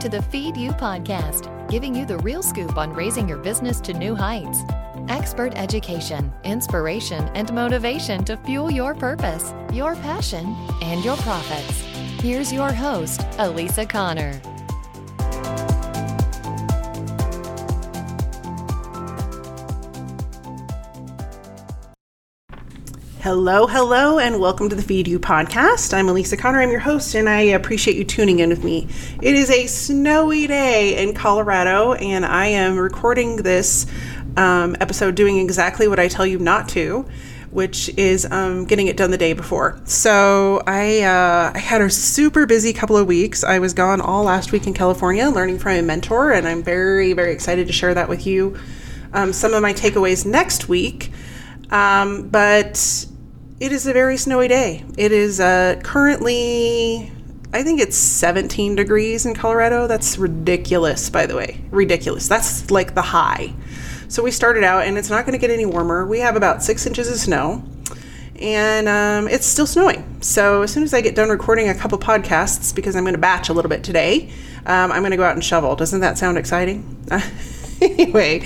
to the Feed You podcast, giving you the real scoop on raising your business to new heights. Expert education, inspiration, and motivation to fuel your purpose, your passion, and your profits. Here's your host, Elisa Connor. Hello, hello, and welcome to the Feed You podcast. I'm Elisa Connor. I'm your host, and I appreciate you tuning in with me. It is a snowy day in Colorado, and I am recording this um, episode doing exactly what I tell you not to, which is um, getting it done the day before. So I, uh, I had a super busy couple of weeks. I was gone all last week in California learning from a mentor, and I'm very, very excited to share that with you. Um, some of my takeaways next week. Um, but it is a very snowy day. It is uh, currently, I think it's 17 degrees in Colorado. That's ridiculous, by the way. Ridiculous. That's like the high. So we started out, and it's not going to get any warmer. We have about six inches of snow, and um, it's still snowing. So as soon as I get done recording a couple podcasts, because I'm going to batch a little bit today, um, I'm going to go out and shovel. Doesn't that sound exciting? anyway,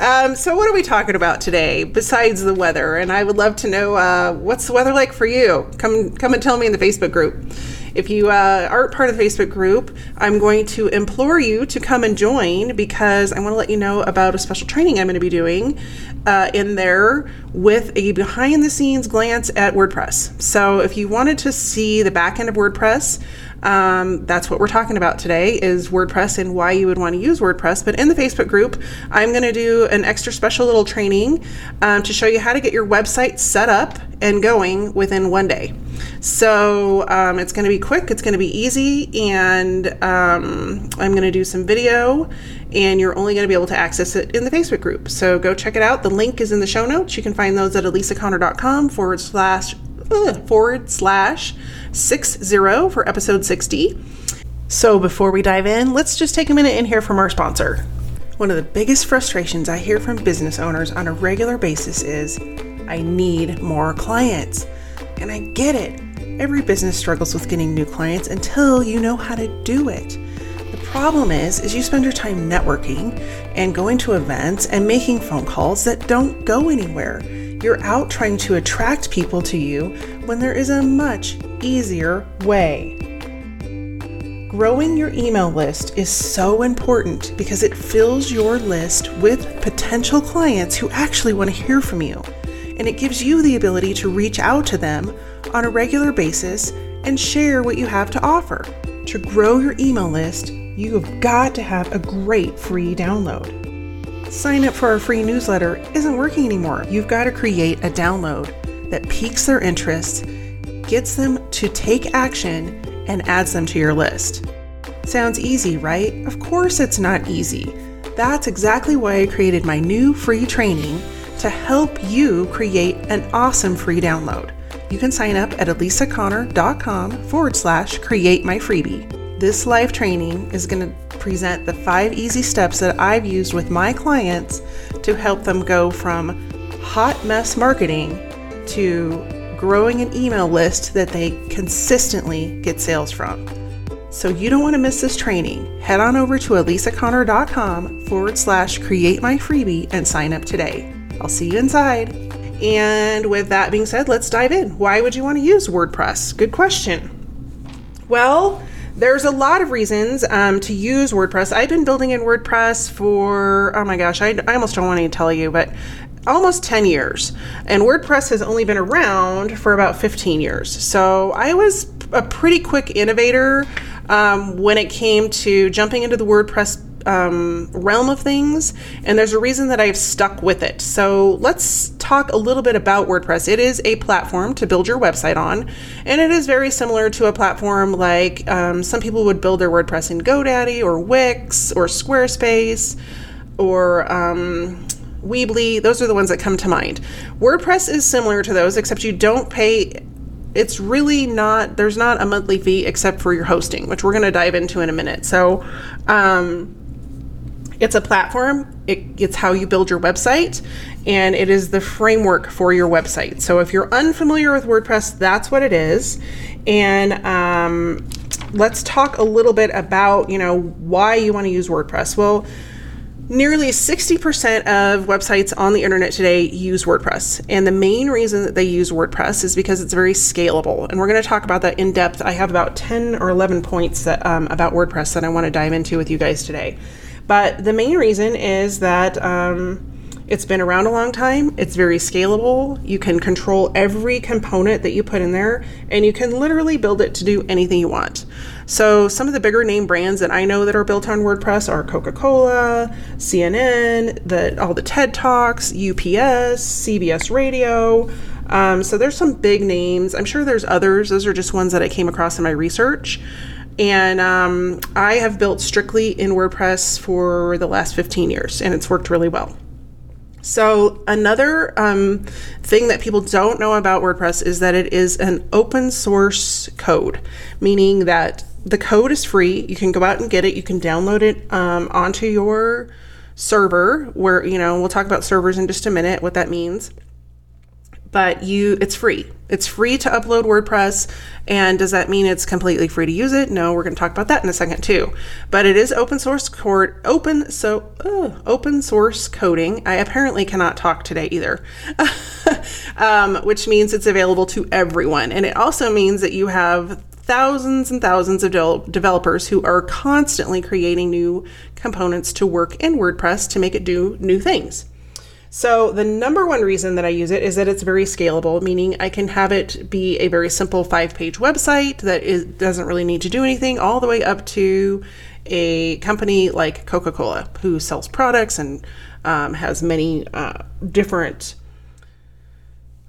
um, so what are we talking about today besides the weather? And I would love to know uh, what's the weather like for you. Come, come and tell me in the Facebook group. If you uh, aren't part of the Facebook group, I'm going to implore you to come and join because I want to let you know about a special training I'm going to be doing uh, in there with a behind the scenes glance at WordPress. So if you wanted to see the back end of WordPress, um, that's what we're talking about today is WordPress and why you would want to use WordPress. But in the Facebook group, I'm going to do an extra special little training um, to show you how to get your website set up and going within one day. So um, it's going to be quick, it's going to be easy, and um, I'm going to do some video, and you're only going to be able to access it in the Facebook group. So go check it out. The link is in the show notes. You can find those at elisaconnor.com forward slash forward slash six zero for episode 60. So before we dive in, let's just take a minute and hear from our sponsor. One of the biggest frustrations I hear from business owners on a regular basis is I need more clients. And I get it. Every business struggles with getting new clients until you know how to do it. The problem is is you spend your time networking and going to events and making phone calls that don't go anywhere. You're out trying to attract people to you when there is a much easier way. Growing your email list is so important because it fills your list with potential clients who actually want to hear from you. And it gives you the ability to reach out to them on a regular basis and share what you have to offer. To grow your email list, you have got to have a great free download sign up for our free newsletter isn't working anymore. You've got to create a download that piques their interest, gets them to take action, and adds them to your list. Sounds easy, right? Of course, it's not easy. That's exactly why I created my new free training to help you create an awesome free download. You can sign up at elisaconnor.com forward slash create my freebie. This live training is going to present the five easy steps that I've used with my clients to help them go from hot mess marketing to growing an email list that they consistently get sales from. So you don't want to miss this training. Head on over to elisaconnor.com forward slash create my freebie and sign up today. I'll see you inside. And with that being said, let's dive in. Why would you want to use WordPress? Good question. Well, there's a lot of reasons um, to use WordPress. I've been building in WordPress for, oh my gosh, I, I almost don't want to tell you, but almost 10 years. And WordPress has only been around for about 15 years. So I was a pretty quick innovator um, when it came to jumping into the WordPress um, realm of things, and there's a reason that I've stuck with it. So let's talk a little bit about WordPress. It is a platform to build your website on, and it is very similar to a platform like um, some people would build their WordPress in GoDaddy or Wix or Squarespace or um, Weebly. Those are the ones that come to mind. WordPress is similar to those, except you don't pay it's really not there's not a monthly fee except for your hosting which we're going to dive into in a minute so um, it's a platform, it, it's how you build your website, and it is the framework for your website. So if you're unfamiliar with WordPress, that's what it is. And um, let's talk a little bit about, you know, why you want to use WordPress. Well, Nearly 60% of websites on the internet today use WordPress. And the main reason that they use WordPress is because it's very scalable. And we're going to talk about that in depth. I have about 10 or 11 points that, um, about WordPress that I want to dive into with you guys today. But the main reason is that um, it's been around a long time, it's very scalable. You can control every component that you put in there, and you can literally build it to do anything you want. So some of the bigger name brands that I know that are built on WordPress are Coca-Cola, CNN, the all the TED Talks, UPS, CBS Radio. Um, so there's some big names. I'm sure there's others. Those are just ones that I came across in my research. And um, I have built strictly in WordPress for the last 15 years, and it's worked really well. So, another um, thing that people don't know about WordPress is that it is an open source code, meaning that the code is free. You can go out and get it. You can download it um, onto your server, where you know we'll talk about servers in just a minute, what that means. But you, it's free. It's free to upload WordPress. And does that mean it's completely free to use it? No, we're going to talk about that in a second too. But it is open source code, open so open source coding. I apparently cannot talk today either, um, which means it's available to everyone. And it also means that you have thousands and thousands of de- developers who are constantly creating new components to work in WordPress to make it do new things. So, the number one reason that I use it is that it's very scalable, meaning I can have it be a very simple five page website that is, doesn't really need to do anything, all the way up to a company like Coca Cola, who sells products and um, has many uh, different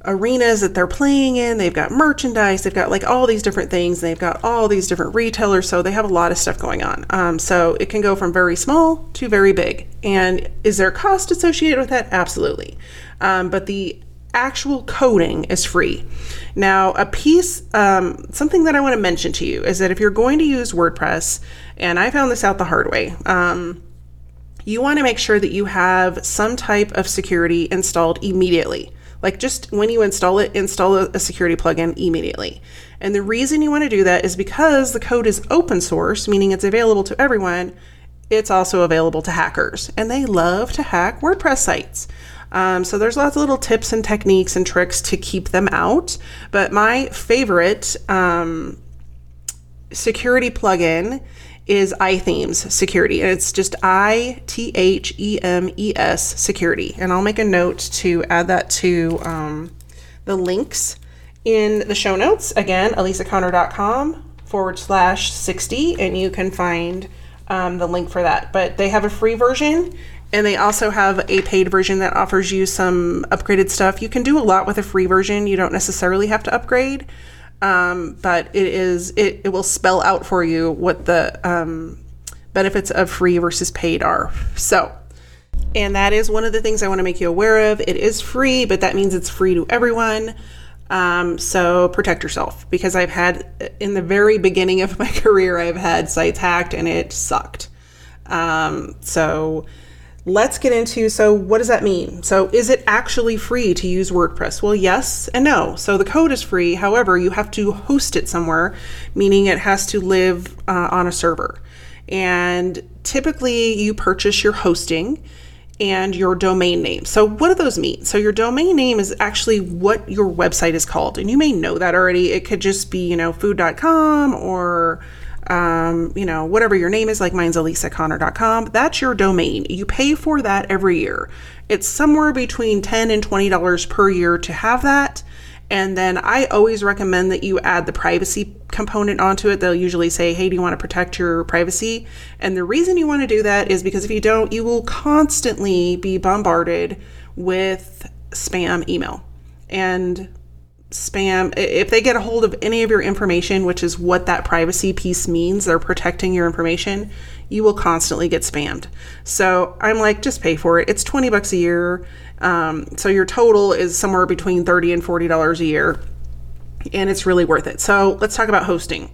arenas that they're playing in. They've got merchandise. They've got like all these different things. They've got all these different retailers. So they have a lot of stuff going on. Um, so it can go from very small to very big. And is there a cost associated with that? Absolutely. Um, but the actual coding is free. Now, a piece, um, something that I want to mention to you is that if you're going to use WordPress, and I found this out the hard way, um, you want to make sure that you have some type of security installed immediately. Like just when you install it, install a security plugin immediately. And the reason you want to do that is because the code is open source, meaning it's available to everyone. It's also available to hackers, and they love to hack WordPress sites. Um, so there's lots of little tips and techniques and tricks to keep them out. But my favorite um, security plugin is iThemes Security, and it's just I T H E M E S Security. And I'll make a note to add that to um, the links in the show notes. Again, elisaconnor.com forward slash 60, and you can find um, the link for that. But they have a free version. And they also have a paid version that offers you some upgraded stuff. You can do a lot with a free version. You don't necessarily have to upgrade um, but it is it, it will spell out for you what the um, benefits of free versus paid are. So, and that is one of the things I want to make you aware of. It is free, but that means it's free to everyone. Um, so protect yourself because I've had in the very beginning of my career, I've had sites hacked and it sucked. Um, so let's get into so what does that mean? So is it actually free to use WordPress? Well, yes and no. So the code is free. However, you have to host it somewhere, meaning it has to live uh, on a server. And typically you purchase your hosting and your domain name. So, what do those mean? So, your domain name is actually what your website is called. And you may know that already. It could just be, you know, food.com or um, you know, whatever your name is, like mine's elisaconnor.com, that's your domain. You pay for that every year. It's somewhere between 10 and $20 per year to have that. And then I always recommend that you add the privacy component onto it. They'll usually say, Hey, do you want to protect your privacy? And the reason you want to do that is because if you don't, you will constantly be bombarded with spam email. And spam if they get a hold of any of your information which is what that privacy piece means they're protecting your information you will constantly get spammed. So i'm like just pay for it. It's 20 bucks a year. Um, so your total is somewhere between 30 and 40 dollars a year. And it's really worth it. So let's talk about hosting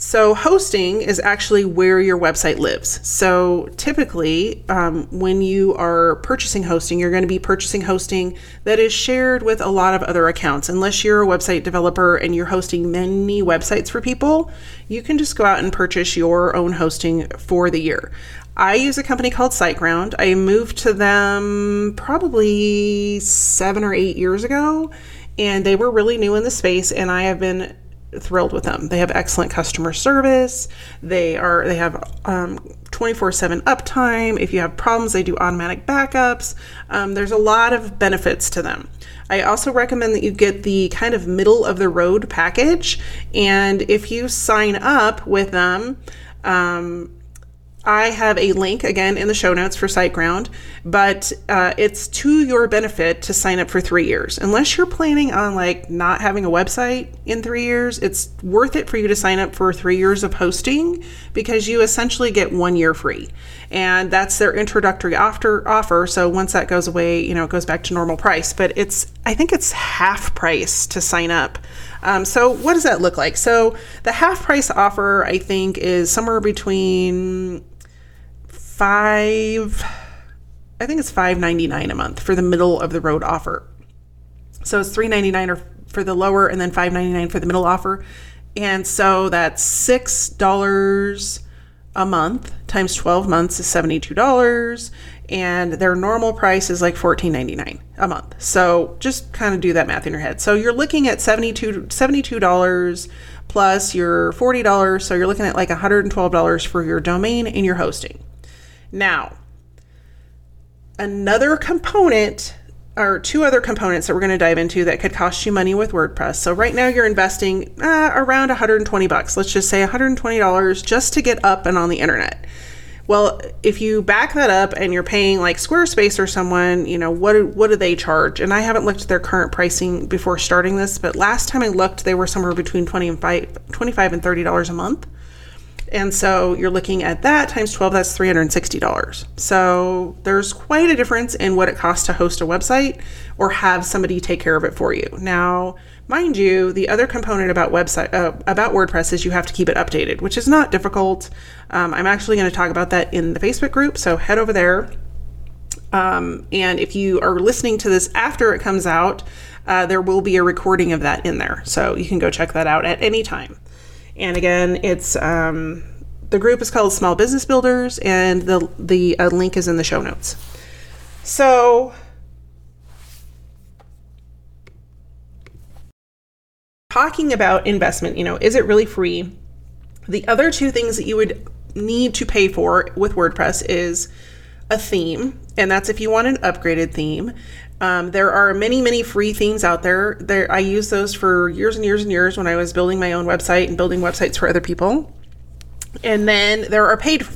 So, hosting is actually where your website lives. So, typically, um, when you are purchasing hosting, you're going to be purchasing hosting that is shared with a lot of other accounts. Unless you're a website developer and you're hosting many websites for people, you can just go out and purchase your own hosting for the year. I use a company called SiteGround. I moved to them probably seven or eight years ago, and they were really new in the space, and I have been thrilled with them. They have excellent customer service. They are they have um, 24/7 uptime. If you have problems, they do automatic backups. Um, there's a lot of benefits to them. I also recommend that you get the kind of middle of the road package, and if you sign up with them. Um, I have a link again in the show notes for SiteGround, but uh, it's to your benefit to sign up for three years. Unless you're planning on like not having a website in three years, it's worth it for you to sign up for three years of hosting because you essentially get one year free, and that's their introductory offer. Offer. So once that goes away, you know it goes back to normal price. But it's I think it's half price to sign up. Um, so what does that look like? So the half price offer I think is somewhere between five I think it's five ninety nine a month for the middle of the road offer. So it's three ninety nine for the lower and then five ninety nine for the middle offer. And so that's six dollars a month times 12 months is $72 and their normal price is like $14.99 a month. So just kind of do that math in your head. So you're looking at $72, $72 plus your $40 so you're looking at like $112 for your domain and your hosting now, another component or two other components that we're going to dive into that could cost you money with WordPress. So right now you're investing uh, around 120 bucks. Let's just say 120 dollars just to get up and on the internet. Well, if you back that up and you're paying like Squarespace or someone, you know, what do, what do they charge? And I haven't looked at their current pricing before starting this, but last time I looked, they were somewhere between 20 and 5, 25 and 30 dollars a month. And so you're looking at that times 12, that's $360. So there's quite a difference in what it costs to host a website or have somebody take care of it for you. Now, mind you, the other component about website uh, about WordPress is you have to keep it updated, which is not difficult. Um, I'm actually going to talk about that in the Facebook group, so head over there. Um, and if you are listening to this after it comes out, uh, there will be a recording of that in there, so you can go check that out at any time. And again, it's um, the group is called Small Business Builders, and the the uh, link is in the show notes. So. Talking about investment, you know, is it really free? The other two things that you would need to pay for with WordPress is a theme, and that's if you want an upgraded theme. Um, there are many, many free themes out there. There, I use those for years and years and years when I was building my own website and building websites for other people. And then there are paid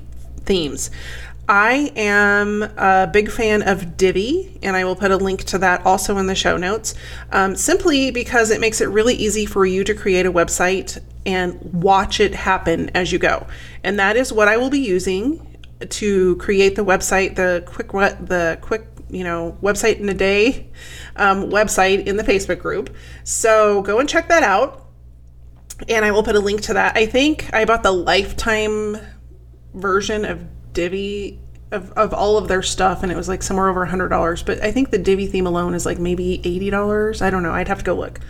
themes. I am a big fan of Divi, and I will put a link to that also in the show notes, um, simply because it makes it really easy for you to create a website and watch it happen as you go. And that is what I will be using to create the website, the quick what the quick you know, website in a day um, website in the Facebook group. So go and check that out. And I will put a link to that. I think I bought the lifetime version of Divi of, of all of their stuff and it was like somewhere over a hundred dollars. But I think the Divi theme alone is like maybe eighty dollars. I don't know. I'd have to go look.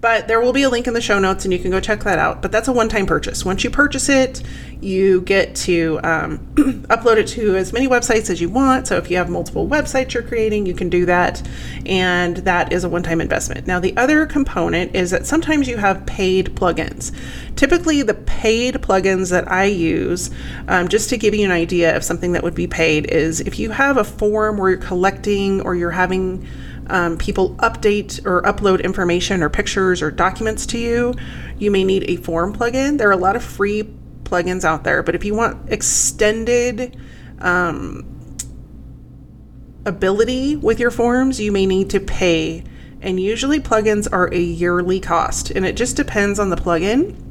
But there will be a link in the show notes and you can go check that out. But that's a one time purchase. Once you purchase it, you get to um, upload it to as many websites as you want. So if you have multiple websites you're creating, you can do that. And that is a one time investment. Now, the other component is that sometimes you have paid plugins. Typically, the paid plugins that I use, um, just to give you an idea of something that would be paid, is if you have a form where you're collecting or you're having um, people update or upload information or pictures or documents to you, you may need a form plugin. There are a lot of free plugins out there, but if you want extended um, ability with your forms, you may need to pay. And usually, plugins are a yearly cost, and it just depends on the plugin.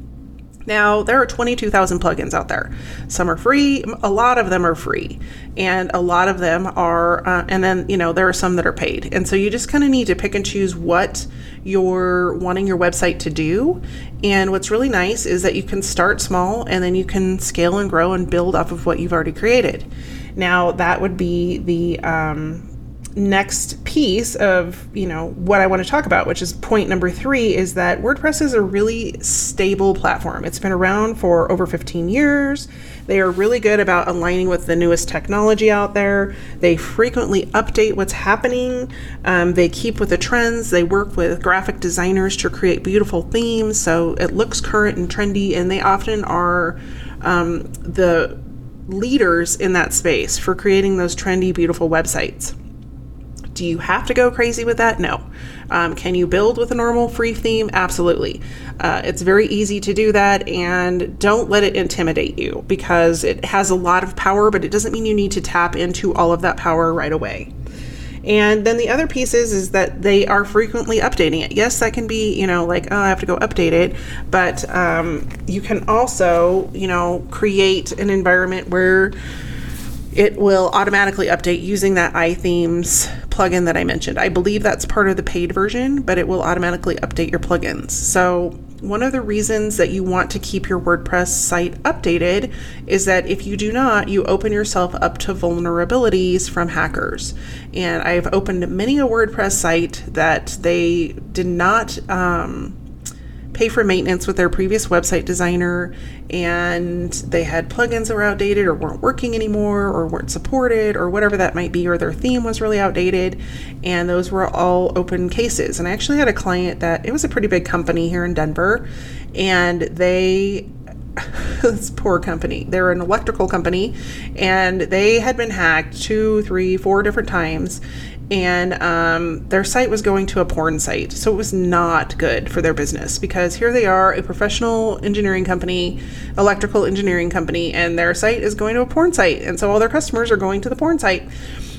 Now, there are 22,000 plugins out there. Some are free, a lot of them are free, and a lot of them are, uh, and then, you know, there are some that are paid. And so you just kind of need to pick and choose what you're wanting your website to do. And what's really nice is that you can start small and then you can scale and grow and build off of what you've already created. Now, that would be the, um, next piece of you know what i want to talk about which is point number three is that wordpress is a really stable platform. It's been around for over 15 years. They are really good about aligning with the newest technology out there. They frequently update what's happening. Um, they keep with the trends. They work with graphic designers to create beautiful themes. So it looks current and trendy and they often are um, the leaders in that space for creating those trendy beautiful websites do you have to go crazy with that? No. Um, can you build with a normal free theme? Absolutely. Uh, it's very easy to do that, and don't let it intimidate you because it has a lot of power, but it doesn't mean you need to tap into all of that power right away. And then the other piece is, is that they are frequently updating it. Yes, that can be, you know, like, oh, I have to go update it, but um, you can also, you know, create an environment where it will automatically update using that iThemes plugin that I mentioned. I believe that's part of the paid version, but it will automatically update your plugins. So, one of the reasons that you want to keep your WordPress site updated is that if you do not, you open yourself up to vulnerabilities from hackers. And I've opened many a WordPress site that they did not. Um, pay for maintenance with their previous website designer and they had plugins that were outdated or weren't working anymore or weren't supported or whatever that might be, or their theme was really outdated. And those were all open cases. And I actually had a client that it was a pretty big company here in Denver and they this poor company. They're an electrical company, and they had been hacked two, three, four different times, and um, their site was going to a porn site. So it was not good for their business because here they are, a professional engineering company, electrical engineering company, and their site is going to a porn site. And so all their customers are going to the porn site.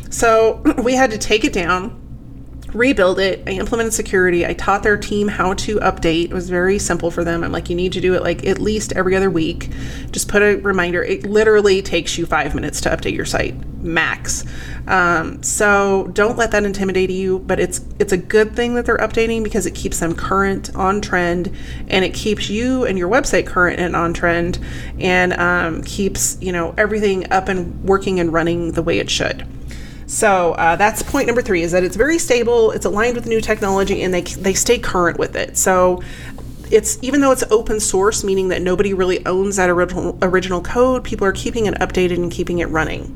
So we had to take it down rebuild it. I implemented security. I taught their team how to update. It was very simple for them. I'm like, you need to do it like at least every other week. Just put a reminder. It literally takes you five minutes to update your site, max. Um, so don't let that intimidate you. But it's it's a good thing that they're updating because it keeps them current, on trend, and it keeps you and your website current and on trend, and um, keeps you know everything up and working and running the way it should. So uh, that's point number three: is that it's very stable, it's aligned with new technology, and they they stay current with it. So it's even though it's open source, meaning that nobody really owns that original original code, people are keeping it updated and keeping it running.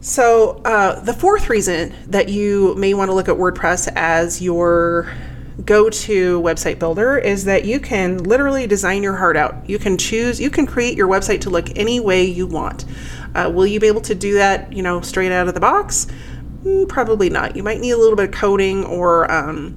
So uh, the fourth reason that you may want to look at WordPress as your go to website builder is that you can literally design your heart out. You can choose, you can create your website to look any way you want. Uh, will you be able to do that, you know, straight out of the box? Mm, probably not. You might need a little bit of coding or um,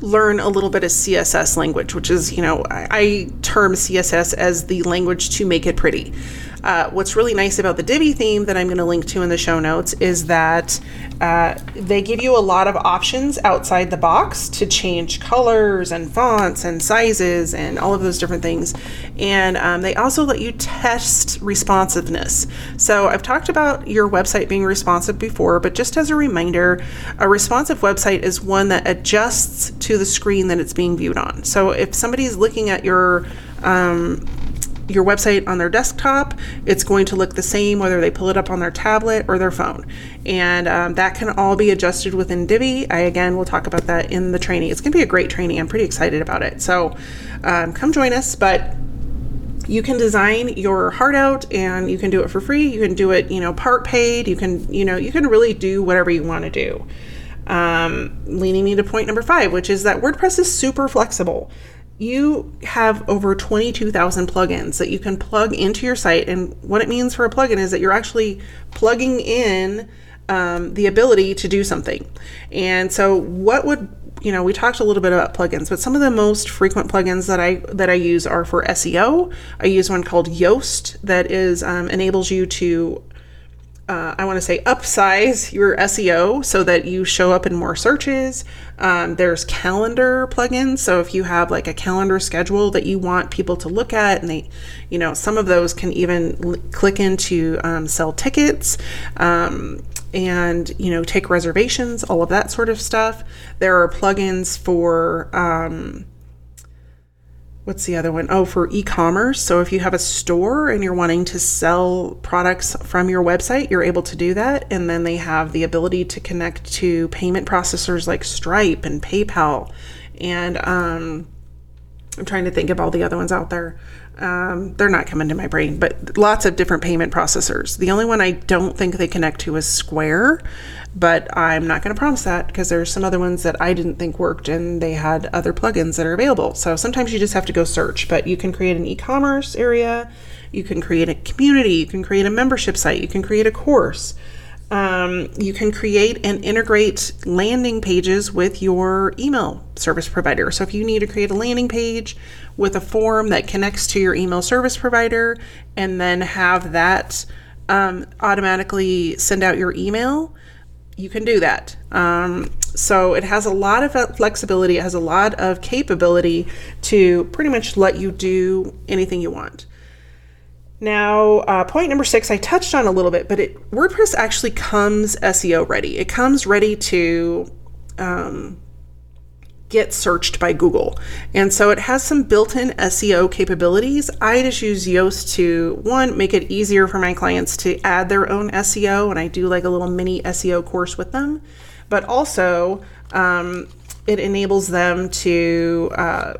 learn a little bit of CSS language, which is, you know, I, I term CSS as the language to make it pretty. Uh, what's really nice about the Divi theme that I'm going to link to in the show notes is that uh, they give you a lot of options outside the box to change colors and fonts and sizes and all of those different things. And um, they also let you test responsiveness. So I've talked about your website being responsive before, but just as a reminder, a responsive website is one that adjusts to the screen that it's being viewed on. So if somebody's looking at your um, your website on their desktop, it's going to look the same whether they pull it up on their tablet or their phone. And um, that can all be adjusted within Divi. I, again, will talk about that in the training. It's going to be a great training. I'm pretty excited about it. So um, come join us. But you can design your heart out and you can do it for free. You can do it, you know, part paid. You can, you know, you can really do whatever you want to do. Um, leading me to point number five, which is that WordPress is super flexible you have over 22,000 plugins that you can plug into your site. And what it means for a plugin is that you're actually plugging in um, the ability to do something. And so, what would you know? We talked a little bit about plugins, but some of the most frequent plugins that I that I use are for SEO. I use one called Yoast that is um, enables you to uh, I want to say upsize your SEO so that you show up in more searches. Um, there's calendar plugins. So if you have like a calendar schedule that you want people to look at, and they, you know, some of those can even l- click into um, sell tickets. Um, and you know take reservations all of that sort of stuff there are plugins for um, what's the other one? Oh, for e-commerce. So if you have a store and you're wanting to sell products from your website, you're able to do that. And then they have the ability to connect to payment processors like Stripe and PayPal. And um, I'm trying to think of all the other ones out there. Um, they're not coming to my brain, but lots of different payment processors. The only one I don't think they connect to is Square, but I'm not going to promise that because there's some other ones that I didn't think worked and they had other plugins that are available. So sometimes you just have to go search, but you can create an e commerce area, you can create a community, you can create a membership site, you can create a course. Um, you can create and integrate landing pages with your email service provider. So if you need to create a landing page with a form that connects to your email service provider and then have that um, automatically send out your email, you can do that. Um, so it has a lot of flexibility, it has a lot of capability to pretty much let you do anything you want. Now, uh, point number six, I touched on a little bit, but it WordPress actually comes SEO ready. It comes ready to um, get searched by Google, and so it has some built-in SEO capabilities. I just use Yoast to one make it easier for my clients to add their own SEO, and I do like a little mini SEO course with them, but also um, it enables them to uh,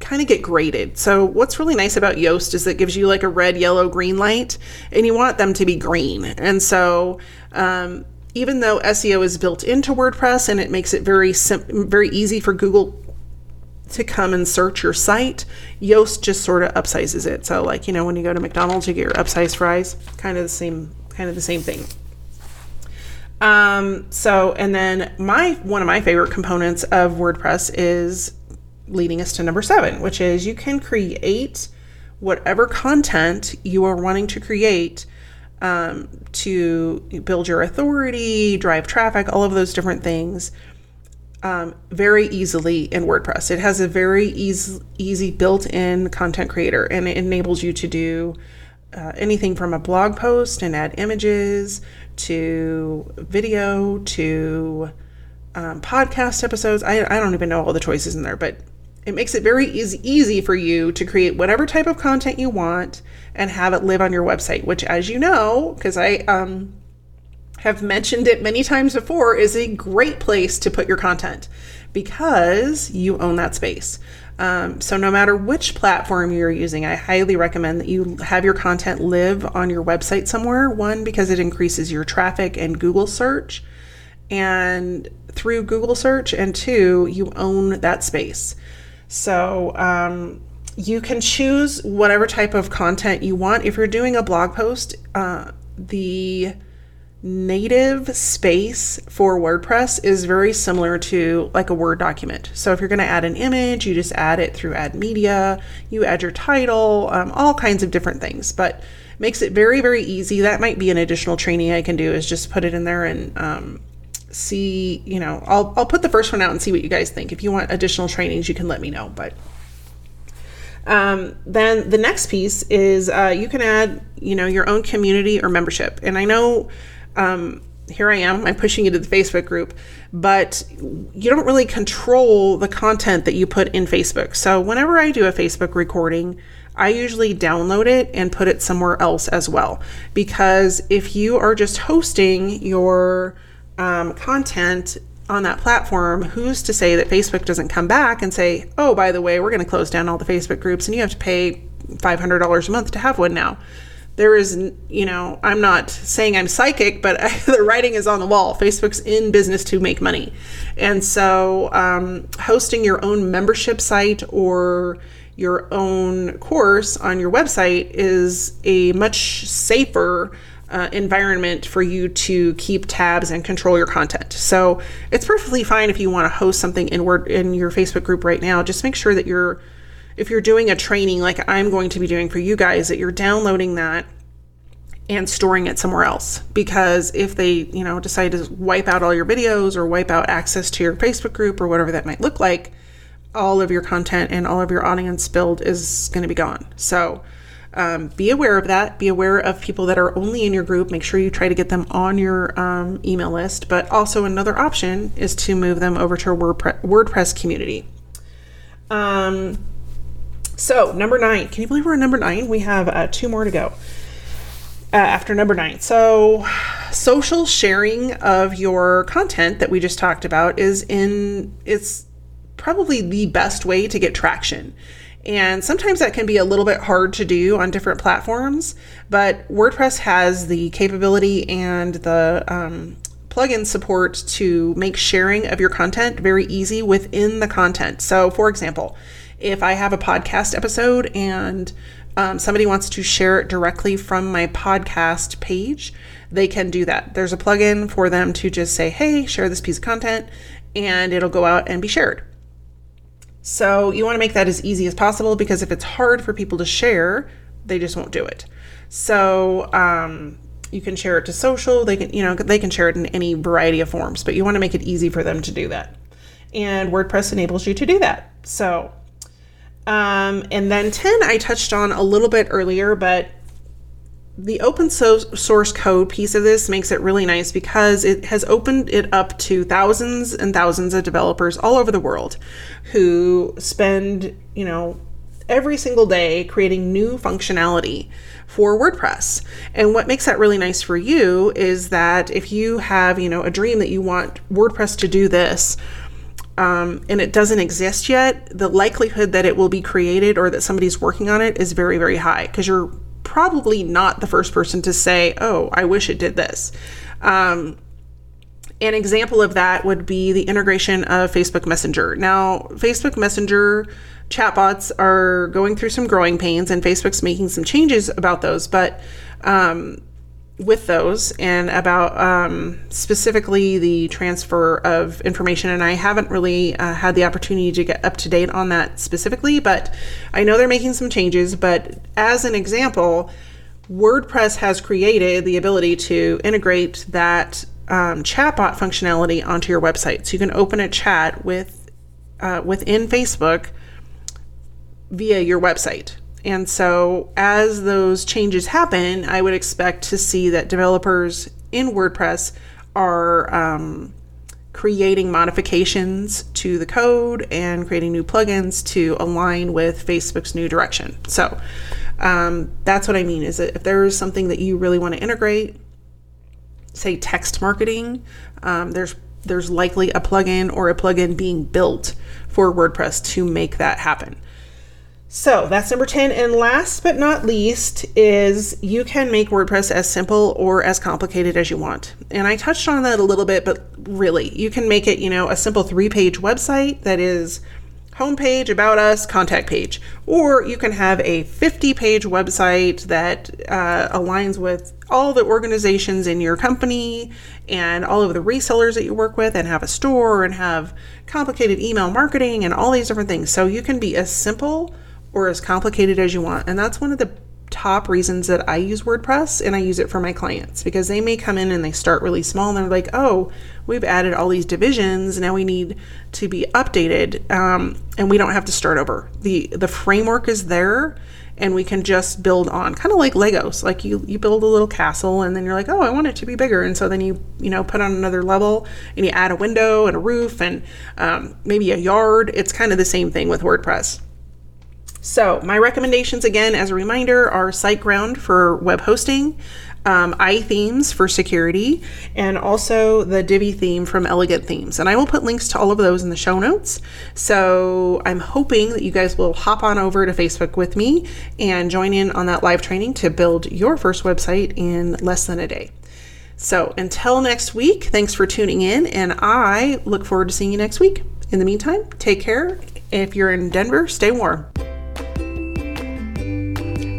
kind of get graded. So what's really nice about Yoast is it gives you like a red, yellow, green light, and you want them to be green. And so um, even though SEO is built into WordPress and it makes it very sim- very easy for Google to come and search your site, Yoast just sort of upsizes it. So like you know when you go to McDonald's, you get your upsized fries, kind of the same kind of the same thing. Um, so and then my one of my favorite components of WordPress is leading us to number seven, which is you can create whatever content you are wanting to create um, to build your authority, drive traffic, all of those different things um, very easily in WordPress. It has a very easy, easy built in content creator and it enables you to do uh, anything from a blog post and add images to video to um, podcast episodes. I, I don't even know all the choices in there, but it makes it very easy, easy for you to create whatever type of content you want and have it live on your website, which, as you know, because I um, have mentioned it many times before, is a great place to put your content because you own that space. Um, so, no matter which platform you're using, I highly recommend that you have your content live on your website somewhere. One, because it increases your traffic and Google search, and through Google search, and two, you own that space. So um, you can choose whatever type of content you want. If you're doing a blog post, uh, the native space for WordPress is very similar to like a Word document. So if you're going to add an image, you just add it through Add Media, you add your title, um, all kinds of different things. But makes it very very easy. That might be an additional training I can do is just put it in there and um, see, you know, I'll I'll put the first one out and see what you guys think. If you want additional trainings, you can let me know. But um, then the next piece is uh, you can add, you know, your own community or membership. And I know um, here I am, I'm pushing you to the Facebook group, but you don't really control the content that you put in Facebook. So whenever I do a Facebook recording, I usually download it and put it somewhere else as well. Because if you are just hosting your um, content on that platform, who's to say that Facebook doesn't come back and say, oh, by the way, we're going to close down all the Facebook groups and you have to pay $500 a month to have one now? There is, you know, I'm not saying I'm psychic, but the writing is on the wall. Facebook's in business to make money. And so um, hosting your own membership site or your own course on your website is a much safer uh, environment for you to keep tabs and control your content. So it's perfectly fine if you want to host something in Word in your Facebook group right now. Just make sure that you're, if you're doing a training like I'm going to be doing for you guys, that you're downloading that and storing it somewhere else because if they you know decide to wipe out all your videos or wipe out access to your facebook group or whatever that might look like all of your content and all of your audience build is going to be gone so um, be aware of that. Be aware of people that are only in your group. Make sure you try to get them on your um, email list. But also another option is to move them over to a WordPress, WordPress community. Um, so number nine. Can you believe we're at number nine? We have uh, two more to go uh, after number nine. So, social sharing of your content that we just talked about is in it's probably the best way to get traction. And sometimes that can be a little bit hard to do on different platforms, but WordPress has the capability and the um, plugin support to make sharing of your content very easy within the content. So, for example, if I have a podcast episode and um, somebody wants to share it directly from my podcast page, they can do that. There's a plugin for them to just say, hey, share this piece of content, and it'll go out and be shared. So you want to make that as easy as possible because if it's hard for people to share, they just won't do it. So um, you can share it to social. They can, you know, they can share it in any variety of forms, but you want to make it easy for them to do that. And WordPress enables you to do that. So um, and then 10, I touched on a little bit earlier, but the open source code piece of this makes it really nice because it has opened it up to thousands and thousands of developers all over the world who spend, you know, every single day creating new functionality for WordPress. And what makes that really nice for you is that if you have, you know, a dream that you want WordPress to do this, um, and it doesn't exist yet, the likelihood that it will be created or that somebody's working on it is very, very high because you're probably not the first person to say, Oh, I wish it did this. Um, an example of that would be the integration of Facebook Messenger. Now, Facebook Messenger chatbots are going through some growing pains, and Facebook's making some changes about those. But um, with those and about um, specifically the transfer of information. And I haven't really uh, had the opportunity to get up to date on that specifically, but I know they're making some changes. But as an example, WordPress has created the ability to integrate that um, chatbot functionality onto your website. So you can open a chat with uh, within Facebook via your website. And so, as those changes happen, I would expect to see that developers in WordPress are um, creating modifications to the code and creating new plugins to align with Facebook's new direction. So, um, that's what I mean is that if there is something that you really want to integrate, say text marketing, um, there's there's likely a plugin or a plugin being built for WordPress to make that happen. So that's number 10. And last but not least is you can make WordPress as simple or as complicated as you want. And I touched on that a little bit, but really, you can make it, you know, a simple three page website that is homepage, about us, contact page. Or you can have a 50 page website that uh, aligns with all the organizations in your company and all of the resellers that you work with and have a store and have complicated email marketing and all these different things. So you can be as simple or as complicated as you want. And that's one of the top reasons that I use WordPress and I use it for my clients because they may come in and they start really small and they're like, oh, we've added all these divisions. Now we need to be updated um, and we don't have to start over. The, the framework is there and we can just build on kind of like Legos. Like you, you build a little castle and then you're like, oh, I want it to be bigger. And so then you, you know, put on another level and you add a window and a roof and um, maybe a yard. It's kind of the same thing with WordPress. So, my recommendations again, as a reminder, are SiteGround for web hosting, um, iThemes for security, and also the Divi theme from Elegant Themes. And I will put links to all of those in the show notes. So, I'm hoping that you guys will hop on over to Facebook with me and join in on that live training to build your first website in less than a day. So, until next week, thanks for tuning in, and I look forward to seeing you next week. In the meantime, take care. If you're in Denver, stay warm.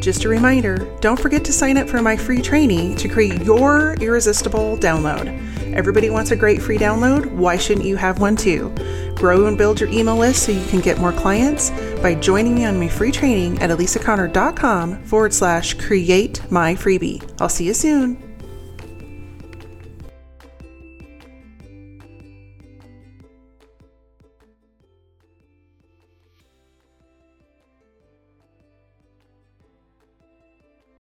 Just a reminder don't forget to sign up for my free training to create your irresistible download. Everybody wants a great free download. Why shouldn't you have one too? Grow and build your email list so you can get more clients, by joining me on my free training at elisaconnor.com forward slash create my freebie. I'll see you soon.